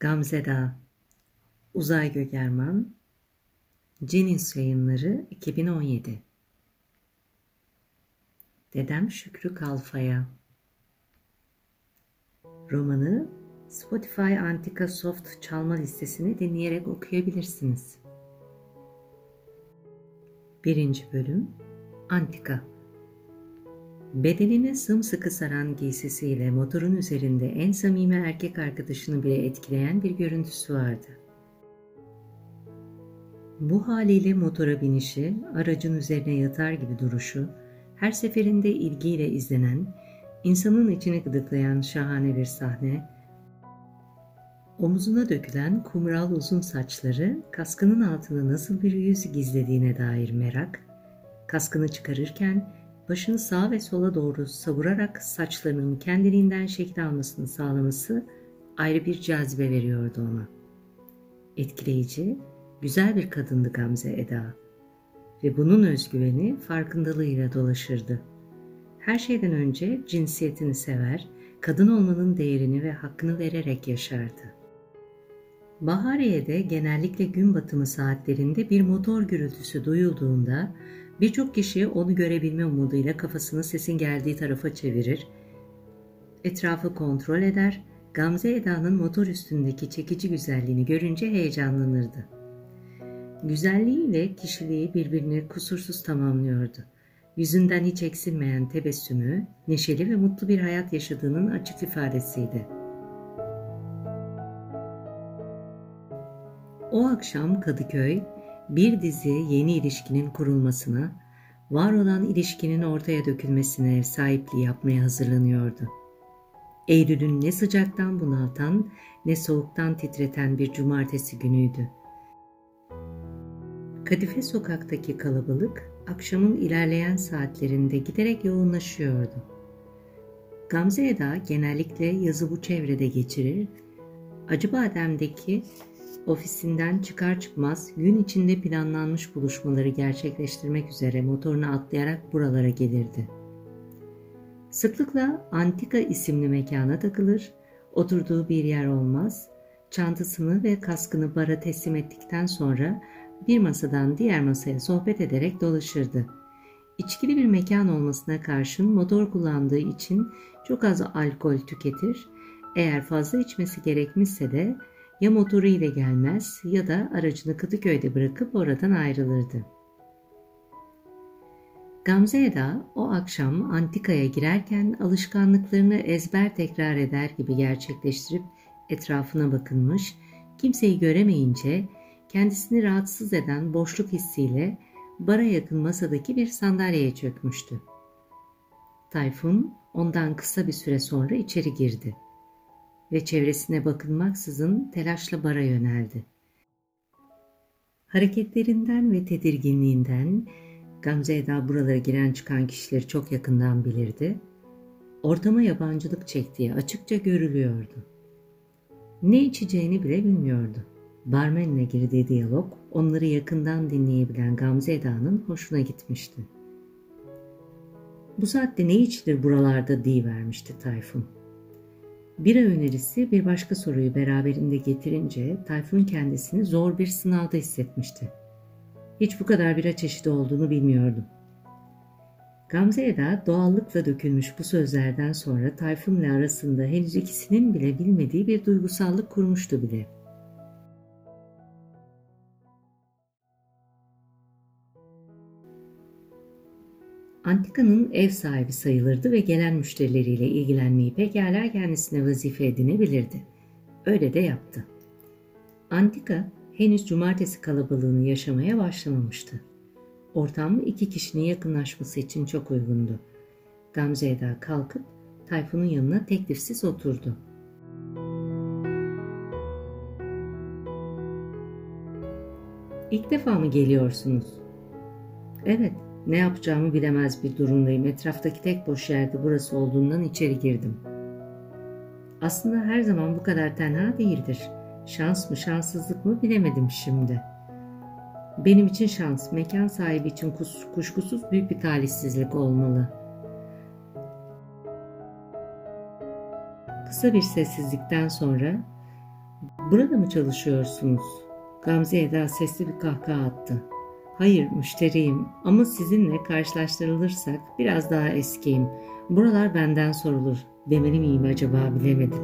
Gamze Dağ Uzay Gögerman Cenis Yayınları 2017 Dedem Şükrü Kalfaya. Romanı Spotify Antika Soft çalma listesini dinleyerek okuyabilirsiniz. Birinci Bölüm Antika Bedenini sımsıkı saran giysisiyle motorun üzerinde en samimi erkek arkadaşını bile etkileyen bir görüntüsü vardı. Bu haliyle motora binişi, aracın üzerine yatar gibi duruşu, her seferinde ilgiyle izlenen, insanın içini gıdıklayan şahane bir sahne, omuzuna dökülen kumral uzun saçları, kaskının altında nasıl bir yüz gizlediğine dair merak, kaskını çıkarırken başını sağa ve sola doğru savurarak saçlarının kendiliğinden şekil almasını sağlaması ayrı bir cazibe veriyordu ona. Etkileyici, güzel bir kadındı Gamze Eda ve bunun özgüveni farkındalığıyla dolaşırdı. Her şeyden önce cinsiyetini sever, kadın olmanın değerini ve hakkını vererek yaşardı. Bahariye'de genellikle gün batımı saatlerinde bir motor gürültüsü duyulduğunda Birçok kişi onu görebilme umuduyla kafasını sesin geldiği tarafa çevirir, etrafı kontrol eder, Gamze Eda'nın motor üstündeki çekici güzelliğini görünce heyecanlanırdı. Güzelliğiyle kişiliği birbirini kusursuz tamamlıyordu. Yüzünden hiç eksilmeyen tebessümü, neşeli ve mutlu bir hayat yaşadığının açık ifadesiydi. O akşam Kadıköy, bir dizi yeni ilişkinin kurulmasına, var olan ilişkinin ortaya dökülmesine ev sahipliği yapmaya hazırlanıyordu. Eylül'ün ne sıcaktan bunaltan ne soğuktan titreten bir cumartesi günüydü. Kadife sokaktaki kalabalık akşamın ilerleyen saatlerinde giderek yoğunlaşıyordu. Gamze Eda genellikle yazı bu çevrede geçirir, Acıbadem'deki ofisinden çıkar çıkmaz gün içinde planlanmış buluşmaları gerçekleştirmek üzere motoruna atlayarak buralara gelirdi. Sıklıkla Antika isimli mekana takılır, oturduğu bir yer olmaz, çantasını ve kaskını bara teslim ettikten sonra bir masadan diğer masaya sohbet ederek dolaşırdı. İçkili bir mekan olmasına karşın motor kullandığı için çok az alkol tüketir, eğer fazla içmesi gerekmişse de ya motoru ile gelmez ya da aracını Kadıköy'de bırakıp oradan ayrılırdı. Gamze Eda o akşam antikaya girerken alışkanlıklarını ezber tekrar eder gibi gerçekleştirip etrafına bakınmış, kimseyi göremeyince kendisini rahatsız eden boşluk hissiyle bara yakın masadaki bir sandalyeye çökmüştü. Tayfun ondan kısa bir süre sonra içeri girdi ve çevresine bakılmaksızın telaşla bara yöneldi. Hareketlerinden ve tedirginliğinden Gamze Eda buralara giren çıkan kişileri çok yakından bilirdi. Ortama yabancılık çektiği açıkça görülüyordu. Ne içeceğini bile bilmiyordu. Barmenle girdiği diyalog onları yakından dinleyebilen Gamze Eda'nın hoşuna gitmişti. Bu saatte ne içilir buralarda vermişti Tayfun. Bira önerisi bir başka soruyu beraberinde getirince Tayfun kendisini zor bir sınavda hissetmişti. Hiç bu kadar bira çeşidi olduğunu bilmiyordum. Gamze Eda doğallıkla dökülmüş bu sözlerden sonra Tayfun'la arasında henüz ikisinin bile bilmediği bir duygusallık kurmuştu bile. Antika'nın ev sahibi sayılırdı ve gelen müşterileriyle ilgilenmeyi pekala kendisine vazife edinebilirdi. Öyle de yaptı. Antika henüz cumartesi kalabalığını yaşamaya başlamamıştı. Ortam iki kişinin yakınlaşması için çok uygundu. Gamze Eda kalkıp Tayfun'un yanına teklifsiz oturdu. İlk defa mı geliyorsunuz? Evet, ne yapacağımı bilemez bir durumdayım. Etraftaki tek boş yerde burası olduğundan içeri girdim. Aslında her zaman bu kadar tenha değildir. Şans mı şanssızlık mı bilemedim şimdi. Benim için şans, mekan sahibi için kuşkusuz büyük bir talihsizlik olmalı. Kısa bir sessizlikten sonra Burada mı çalışıyorsunuz? Gamze Eda sesli bir kahkaha attı. Hayır müşteriyim ama sizinle karşılaştırılırsak biraz daha eskiyim. Buralar benden sorulur. Demeli miyim acaba bilemedim.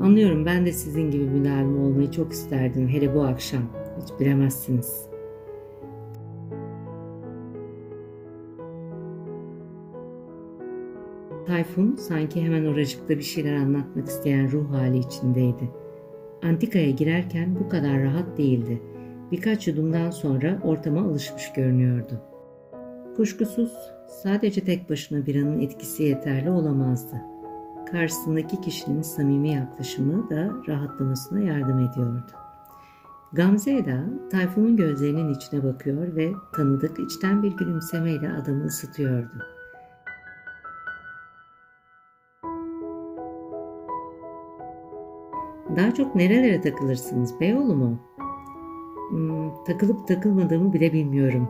Anlıyorum ben de sizin gibi mülayim olmayı çok isterdim hele bu akşam. Hiç bilemezsiniz. Tayfun sanki hemen oracıkta bir şeyler anlatmak isteyen ruh hali içindeydi. Antikaya girerken bu kadar rahat değildi. Birkaç yudumdan sonra ortama alışmış görünüyordu. Kuşkusuz sadece tek başına biranın etkisi yeterli olamazdı. Karşısındaki kişinin samimi yaklaşımı da rahatlamasına yardım ediyordu. Gamze Eda, Tayfun'un gözlerinin içine bakıyor ve tanıdık içten bir gülümsemeyle adamı ısıtıyordu. Daha çok nerelere takılırsınız Beyoğlu mu? Hmm, takılıp takılmadığımı bile bilmiyorum.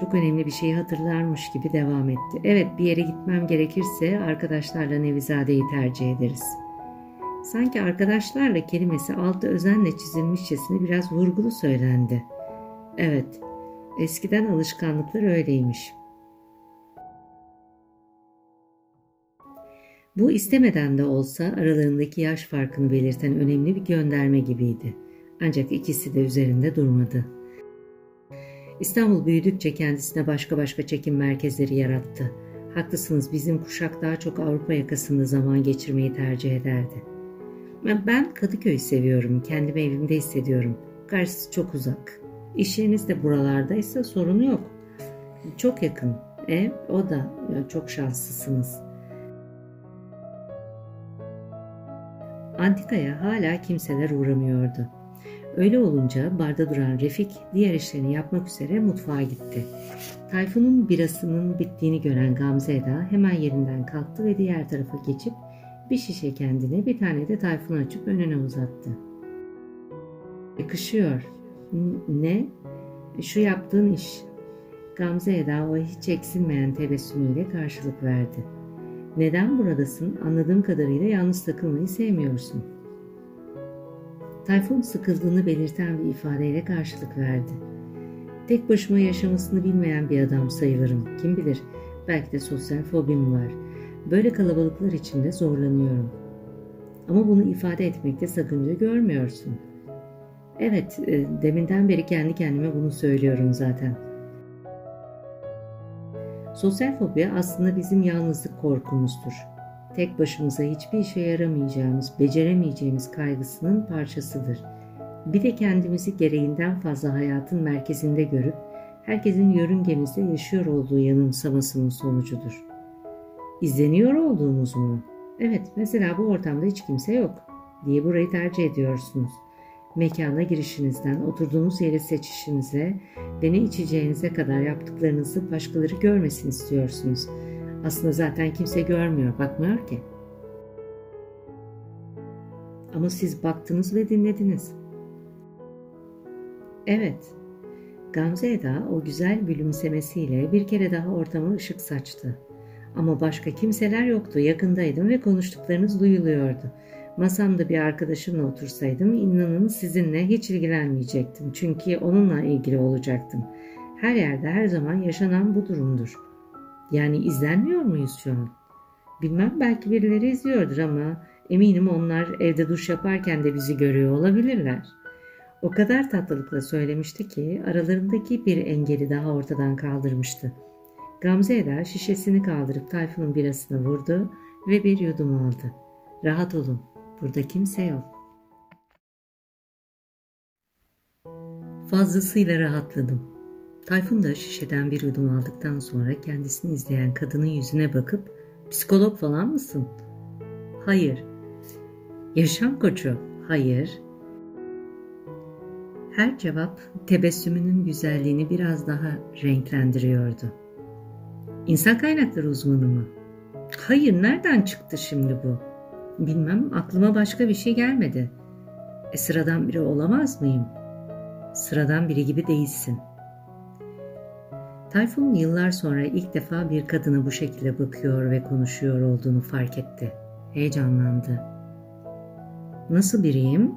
Çok önemli bir şeyi hatırlarmış gibi devam etti. Evet bir yere gitmem gerekirse arkadaşlarla Nevizade'yi tercih ederiz. Sanki arkadaşlarla kelimesi altta özenle çizilmişçesine biraz vurgulu söylendi. Evet, eskiden alışkanlıklar öyleymiş. Bu istemeden de olsa aralarındaki yaş farkını belirten önemli bir gönderme gibiydi. Ancak ikisi de üzerinde durmadı. İstanbul büyüdükçe kendisine başka başka çekim merkezleri yarattı. Haklısınız bizim kuşak daha çok Avrupa yakasında zaman geçirmeyi tercih ederdi. Ben Kadıköy'ü seviyorum. Kendimi evimde hissediyorum. Karşısı çok uzak. İş yeriniz de buralardaysa sorunu yok. Çok yakın. Ev o da. Çok şanslısınız. Antika'ya hala kimseler uğramıyordu. Öyle olunca barda duran Refik diğer işlerini yapmak üzere mutfağa gitti. Tayfun'un birasının bittiğini gören Gamze Eda hemen yerinden kalktı ve diğer tarafa geçip bir şişe kendine bir tane de Tayfun açıp önüne uzattı. Yakışıyor. Ne? Şu yaptığın iş. Gamze Eda o hiç eksilmeyen tebessümüyle karşılık verdi. Neden buradasın? Anladığım kadarıyla yalnız takılmayı sevmiyorsun. Tayfun sıkıldığını belirten bir ifadeyle karşılık verdi. Tek başıma yaşamasını bilmeyen bir adam sayılırım. Kim bilir belki de sosyal fobim var. Böyle kalabalıklar içinde zorlanıyorum. Ama bunu ifade etmekte sakınca görmüyorsun. Evet, e, deminden beri kendi kendime bunu söylüyorum zaten. Sosyal fobi aslında bizim yalnızlık korkumuzdur. Tek başımıza hiçbir işe yaramayacağımız, beceremeyeceğimiz kaygısının parçasıdır. Bir de kendimizi gereğinden fazla hayatın merkezinde görüp herkesin yörüngemizde yaşıyor olduğu yanılsamasının sonucudur. İzleniyor olduğumuz mu? Evet, mesela bu ortamda hiç kimse yok diye burayı tercih ediyorsunuz. Mekana girişinizden, oturduğunuz yeri seçişinize ve ne içeceğinize kadar yaptıklarınızı başkaları görmesin istiyorsunuz. Aslında zaten kimse görmüyor, bakmıyor ki. Ama siz baktınız ve dinlediniz. Evet, Gamze Eda o güzel gülümsemesiyle bir kere daha ortama ışık saçtı. Ama başka kimseler yoktu. Yakındaydım ve konuştuklarınız duyuluyordu. Masamda bir arkadaşımla otursaydım inanın sizinle hiç ilgilenmeyecektim. Çünkü onunla ilgili olacaktım. Her yerde her zaman yaşanan bu durumdur. Yani izlenmiyor muyuz şu an? Bilmem belki birileri izliyordur ama eminim onlar evde duş yaparken de bizi görüyor olabilirler. O kadar tatlılıkla söylemişti ki aralarındaki bir engeli daha ortadan kaldırmıştı. Gamze Eda şişesini kaldırıp Tayfun'un birasına vurdu ve bir yudum aldı. Rahat olun, burada kimse yok. Fazlasıyla rahatladım. Tayfun da şişeden bir yudum aldıktan sonra kendisini izleyen kadının yüzüne bakıp psikolog falan mısın? Hayır. Yaşam koçu? Hayır. Her cevap tebessümünün güzelliğini biraz daha renklendiriyordu. İnsan kaynakları uzmanı mı? Hayır, nereden çıktı şimdi bu? Bilmem, aklıma başka bir şey gelmedi. E sıradan biri olamaz mıyım? Sıradan biri gibi değilsin. Tayfun yıllar sonra ilk defa bir kadına bu şekilde bakıyor ve konuşuyor olduğunu fark etti. Heyecanlandı. Nasıl biriyim?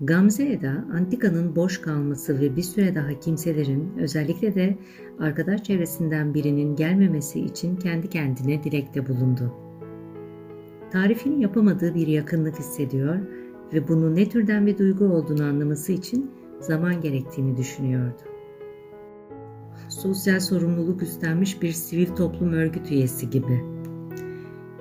Gamze Eda, antikanın boş kalması ve bir süre daha kimselerin, özellikle de arkadaş çevresinden birinin gelmemesi için kendi kendine dilekte bulundu. Tarifini yapamadığı bir yakınlık hissediyor ve bunun ne türden bir duygu olduğunu anlaması için zaman gerektiğini düşünüyordu. Sosyal sorumluluk üstlenmiş bir sivil toplum örgüt üyesi gibi.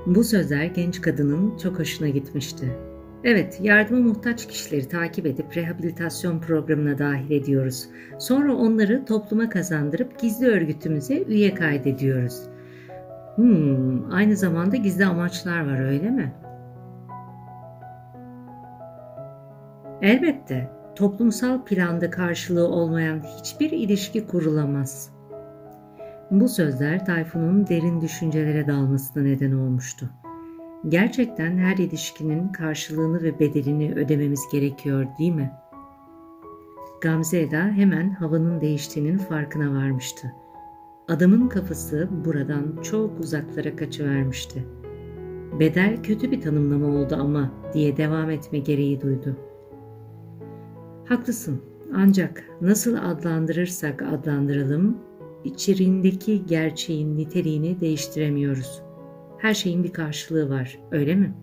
Bu sözler genç kadının çok hoşuna gitmişti. Evet, yardıma muhtaç kişileri takip edip rehabilitasyon programına dahil ediyoruz. Sonra onları topluma kazandırıp gizli örgütümüze üye kaydediyoruz. Hmm, aynı zamanda gizli amaçlar var öyle mi? Elbette toplumsal planda karşılığı olmayan hiçbir ilişki kurulamaz. Bu sözler Tayfun'un derin düşüncelere dalmasına neden olmuştu. Gerçekten her ilişkinin karşılığını ve bedelini ödememiz gerekiyor değil mi? Gamze Eda hemen havanın değiştiğinin farkına varmıştı. Adamın kafası buradan çok uzaklara kaçıvermişti. Bedel kötü bir tanımlama oldu ama diye devam etme gereği duydu. Haklısın ancak nasıl adlandırırsak adlandıralım içeriğindeki gerçeğin niteliğini değiştiremiyoruz. Her şeyin bir karşılığı var, öyle mi?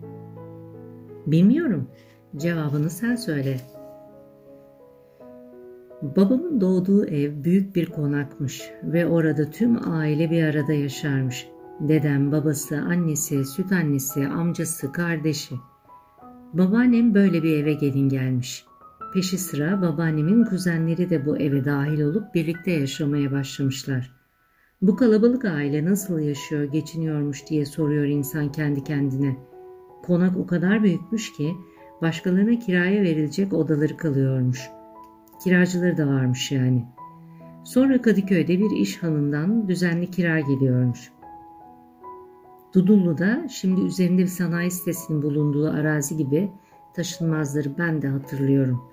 Bilmiyorum. Cevabını sen söyle. Babamın doğduğu ev büyük bir konakmış ve orada tüm aile bir arada yaşarmış. Dedem, babası, annesi, süt annesi, amcası, kardeşi. Babaannem böyle bir eve gelin gelmiş. Peşi sıra babaannemin kuzenleri de bu eve dahil olup birlikte yaşamaya başlamışlar. Bu kalabalık aile nasıl yaşıyor, geçiniyormuş diye soruyor insan kendi kendine. Konak o kadar büyükmüş ki başkalarına kiraya verilecek odaları kalıyormuş. Kiracıları da varmış yani. Sonra Kadıköy'de bir iş hanından düzenli kira geliyormuş. Dudullu'da şimdi üzerinde bir sanayi sitesinin bulunduğu arazi gibi taşınmazları ben de hatırlıyorum.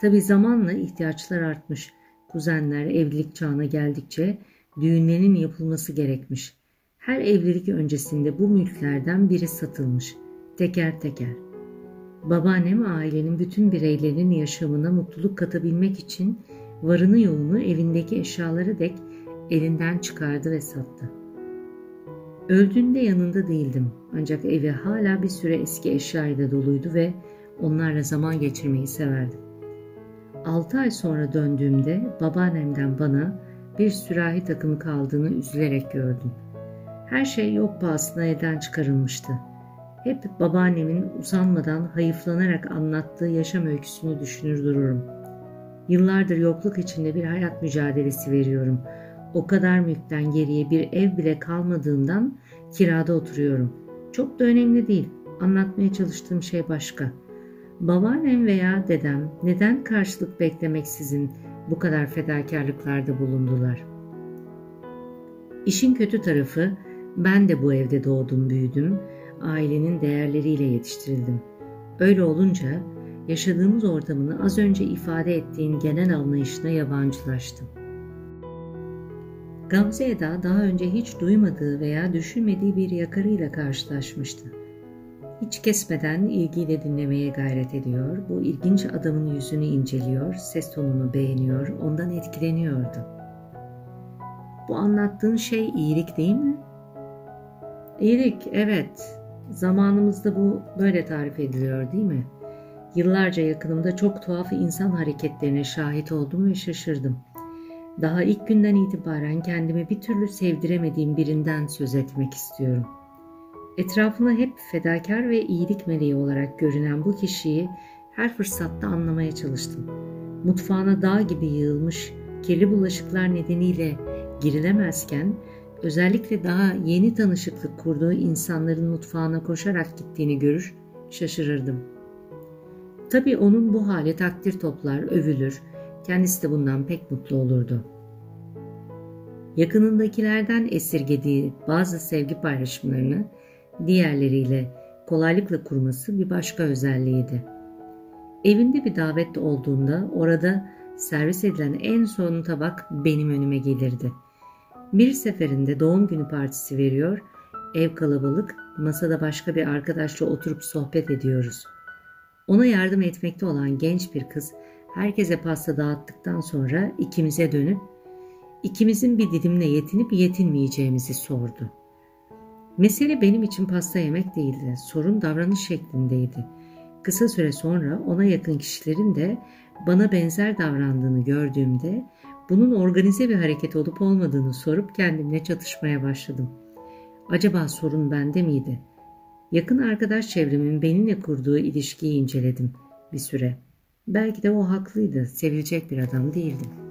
Tabi zamanla ihtiyaçlar artmış. Kuzenler evlilik çağına geldikçe düğünlerinin yapılması gerekmiş. Her evlilik öncesinde bu mülklerden biri satılmış. Teker teker. Babaannem ailenin bütün bireylerinin yaşamına mutluluk katabilmek için varını yoğunu evindeki eşyaları dek elinden çıkardı ve sattı. Öldüğünde yanında değildim ancak evi hala bir süre eski eşyayla doluydu ve onlarla zaman geçirmeyi severdim. Altı ay sonra döndüğümde babaannemden bana bir sürahi takımı kaldığını üzülerek gördüm. Her şey yok pahasına elden çıkarılmıştı. Hep babaannemin usanmadan hayıflanarak anlattığı yaşam öyküsünü düşünür dururum. Yıllardır yokluk içinde bir hayat mücadelesi veriyorum. O kadar mülkten geriye bir ev bile kalmadığından kirada oturuyorum. Çok da önemli değil. Anlatmaya çalıştığım şey başka. Babaannem veya dedem neden karşılık beklemeksizin bu kadar fedakarlıklarda bulundular? İşin kötü tarafı ben de bu evde doğdum büyüdüm, ailenin değerleriyle yetiştirildim. Öyle olunca yaşadığımız ortamını az önce ifade ettiğin genel anlayışına yabancılaştım. Gamze Eda daha önce hiç duymadığı veya düşünmediği bir yakarıyla karşılaşmıştı. Hiç kesmeden ilgiyle dinlemeye gayret ediyor, bu ilginç adamın yüzünü inceliyor, ses tonunu beğeniyor, ondan etkileniyordu. Bu anlattığın şey iyilik değil mi? İyilik, evet. Zamanımızda bu böyle tarif ediliyor değil mi? Yıllarca yakınımda çok tuhaf insan hareketlerine şahit oldum ve şaşırdım. Daha ilk günden itibaren kendimi bir türlü sevdiremediğim birinden söz etmek istiyorum. Etrafına hep fedakar ve iyilik meleği olarak görünen bu kişiyi her fırsatta anlamaya çalıştım. Mutfağına dağ gibi yığılmış kirli bulaşıklar nedeniyle girilemezken özellikle daha yeni tanışıklık kurduğu insanların mutfağına koşarak gittiğini görür, şaşırırdım. Tabii onun bu hali takdir toplar, övülür, kendisi de bundan pek mutlu olurdu. Yakınındakilerden esirgediği bazı sevgi paylaşımlarını diğerleriyle kolaylıkla kurması bir başka özelliğiydi. Evinde bir davet olduğunda orada servis edilen en son tabak benim önüme gelirdi. Bir seferinde doğum günü partisi veriyor, ev kalabalık, masada başka bir arkadaşla oturup sohbet ediyoruz. Ona yardım etmekte olan genç bir kız herkese pasta dağıttıktan sonra ikimize dönüp ikimizin bir dilimle yetinip yetinmeyeceğimizi sordu. Mesele benim için pasta yemek değildi. Sorun davranış şeklindeydi. Kısa süre sonra ona yakın kişilerin de bana benzer davrandığını gördüğümde bunun organize bir hareket olup olmadığını sorup kendimle çatışmaya başladım. Acaba sorun bende miydi? Yakın arkadaş çevremin benimle kurduğu ilişkiyi inceledim bir süre. Belki de o haklıydı, sevilecek bir adam değildim.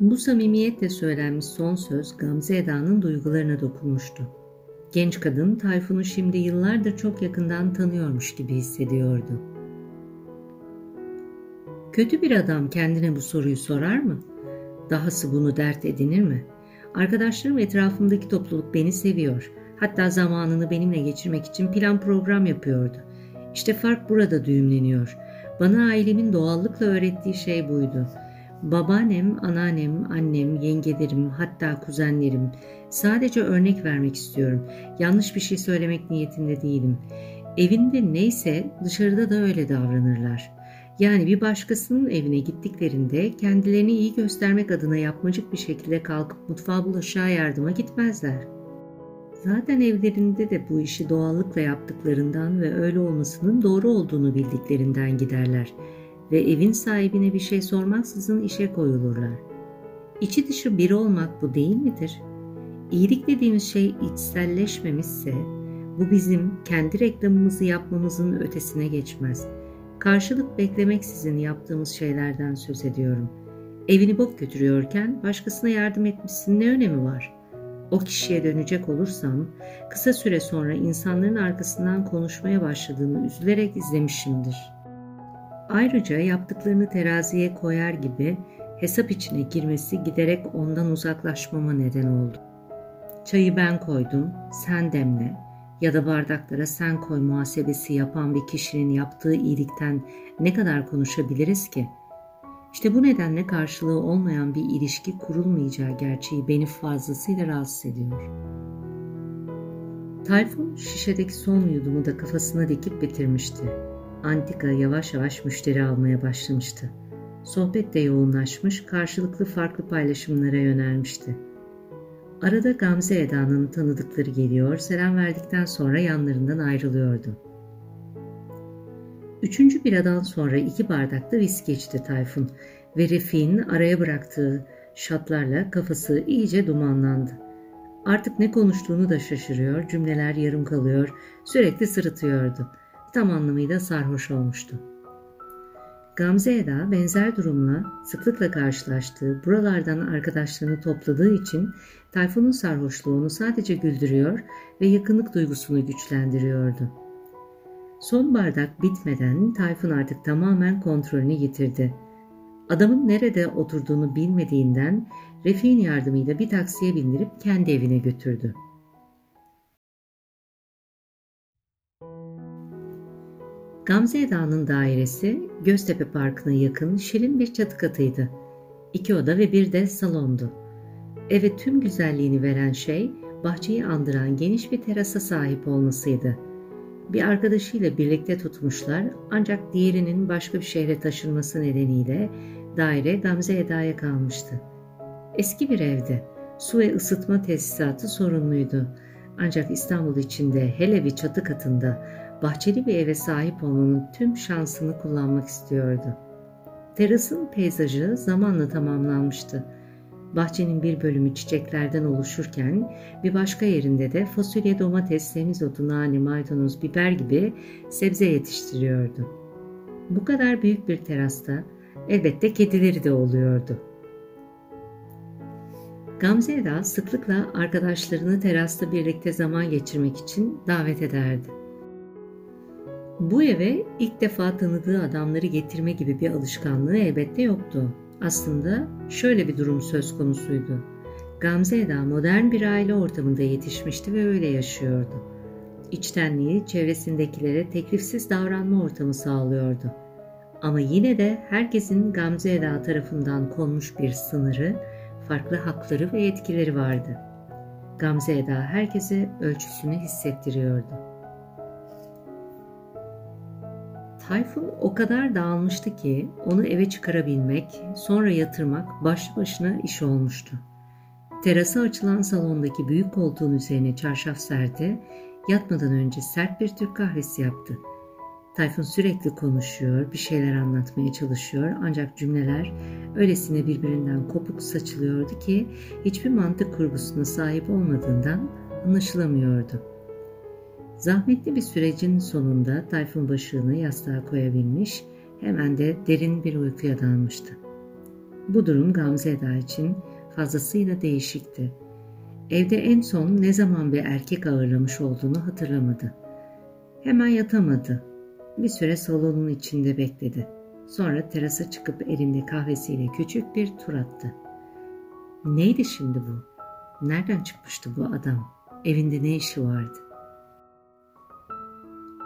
Bu samimiyetle söylenmiş son söz Gamze Eda'nın duygularına dokunmuştu. Genç kadın Tayfun'u şimdi yıllardır çok yakından tanıyormuş gibi hissediyordu. Kötü bir adam kendine bu soruyu sorar mı? Dahası bunu dert edinir mi? Arkadaşlarım etrafımdaki topluluk beni seviyor. Hatta zamanını benimle geçirmek için plan program yapıyordu. İşte fark burada düğümleniyor. Bana ailemin doğallıkla öğrettiği şey buydu. Babaannem, anneannem, annem, yengelerim, hatta kuzenlerim. Sadece örnek vermek istiyorum. Yanlış bir şey söylemek niyetinde değilim. Evinde neyse dışarıda da öyle davranırlar. Yani bir başkasının evine gittiklerinde kendilerini iyi göstermek adına yapmacık bir şekilde kalkıp mutfağa bulaşığa yardıma gitmezler. Zaten evlerinde de bu işi doğallıkla yaptıklarından ve öyle olmasının doğru olduğunu bildiklerinden giderler ve evin sahibine bir şey sormaksızın işe koyulurlar. İçi dışı bir olmak bu değil midir? İyilik dediğimiz şey içselleşmemişse bu bizim kendi reklamımızı yapmamızın ötesine geçmez.'' Karşılık beklemeksizin yaptığımız şeylerden söz ediyorum. Evini bok götürüyorken başkasına yardım etmişsin ne önemi var? O kişiye dönecek olursam kısa süre sonra insanların arkasından konuşmaya başladığını üzülerek izlemişimdir. Ayrıca yaptıklarını teraziye koyar gibi hesap içine girmesi giderek ondan uzaklaşmama neden oldu. Çayı ben koydum, sen demle, ya da bardaklara sen koy muhasebesi yapan bir kişinin yaptığı iyilikten ne kadar konuşabiliriz ki? İşte bu nedenle karşılığı olmayan bir ilişki kurulmayacağı gerçeği beni fazlasıyla rahatsız ediyor. Tayfun şişedeki son yudumu da kafasına dikip bitirmişti. Antika yavaş yavaş müşteri almaya başlamıştı. Sohbet de yoğunlaşmış, karşılıklı farklı paylaşımlara yönelmişti. Arada Gamze Eda'nın tanıdıkları geliyor, selam verdikten sonra yanlarından ayrılıyordu. Üçüncü biradan sonra iki bardakta viski içti Tayfun ve Refik'in araya bıraktığı şatlarla kafası iyice dumanlandı. Artık ne konuştuğunu da şaşırıyor, cümleler yarım kalıyor, sürekli sırıtıyordu. Tam anlamıyla sarhoş olmuştu. Gamze Eda benzer durumla sıklıkla karşılaştığı, buralardan arkadaşlarını topladığı için Tayfun'un sarhoşluğu onu sadece güldürüyor ve yakınlık duygusunu güçlendiriyordu. Son bardak bitmeden Tayfun artık tamamen kontrolünü yitirdi. Adamın nerede oturduğunu bilmediğinden Refik'in yardımıyla bir taksiye bindirip kendi evine götürdü. Gamze Eda'nın dairesi Göztepe Parkı'na yakın şirin bir çatı katıydı. İki oda ve bir de salondu. Eve tüm güzelliğini veren şey bahçeyi andıran geniş bir terasa sahip olmasıydı. Bir arkadaşıyla birlikte tutmuşlar ancak diğerinin başka bir şehre taşınması nedeniyle daire Gamze Eda'ya kalmıştı. Eski bir evdi. Su ve ısıtma tesisatı sorunluydu. Ancak İstanbul içinde hele bir çatı katında bahçeli bir eve sahip olmanın tüm şansını kullanmak istiyordu. Terasın peyzajı zamanla tamamlanmıştı. Bahçenin bir bölümü çiçeklerden oluşurken bir başka yerinde de fasulye, domates, semizotu, nane, maydanoz, biber gibi sebze yetiştiriyordu. Bu kadar büyük bir terasta elbette kedileri de oluyordu. Gamze Eda sıklıkla arkadaşlarını terasta birlikte zaman geçirmek için davet ederdi. Bu eve ilk defa tanıdığı adamları getirme gibi bir alışkanlığı elbette yoktu. Aslında şöyle bir durum söz konusuydu. Gamze Eda modern bir aile ortamında yetişmişti ve öyle yaşıyordu. İçtenliği çevresindekilere teklifsiz davranma ortamı sağlıyordu. Ama yine de herkesin Gamze Eda tarafından konmuş bir sınırı, farklı hakları ve etkileri vardı. Gamze Eda herkese ölçüsünü hissettiriyordu. Tayfun o kadar dağılmıştı ki onu eve çıkarabilmek, sonra yatırmak başlı başına iş olmuştu. Terası açılan salondaki büyük koltuğun üzerine çarşaf serdi, yatmadan önce sert bir Türk kahvesi yaptı. Tayfun sürekli konuşuyor, bir şeyler anlatmaya çalışıyor ancak cümleler öylesine birbirinden kopuk saçılıyordu ki hiçbir mantık kurgusuna sahip olmadığından anlaşılamıyordu. Zahmetli bir sürecin sonunda Tayfun başını yastığa koyabilmiş, hemen de derin bir uykuya dalmıştı. Bu durum Gamze Eda için fazlasıyla değişikti. Evde en son ne zaman bir erkek ağırlamış olduğunu hatırlamadı. Hemen yatamadı. Bir süre salonun içinde bekledi. Sonra terasa çıkıp elinde kahvesiyle küçük bir tur attı. Neydi şimdi bu? Nereden çıkmıştı bu adam? Evinde ne işi vardı?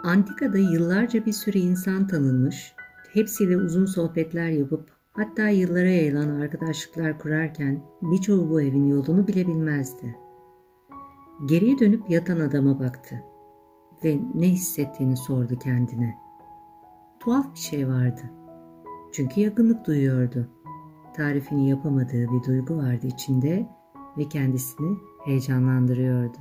Antika'da yıllarca bir sürü insan tanınmış, hepsiyle uzun sohbetler yapıp hatta yıllara yayılan arkadaşlıklar kurarken birçoğu bu evin yolunu bile bilmezdi. Geriye dönüp yatan adama baktı ve ne hissettiğini sordu kendine. Tuhaf bir şey vardı. Çünkü yakınlık duyuyordu. Tarifini yapamadığı bir duygu vardı içinde ve kendisini heyecanlandırıyordu.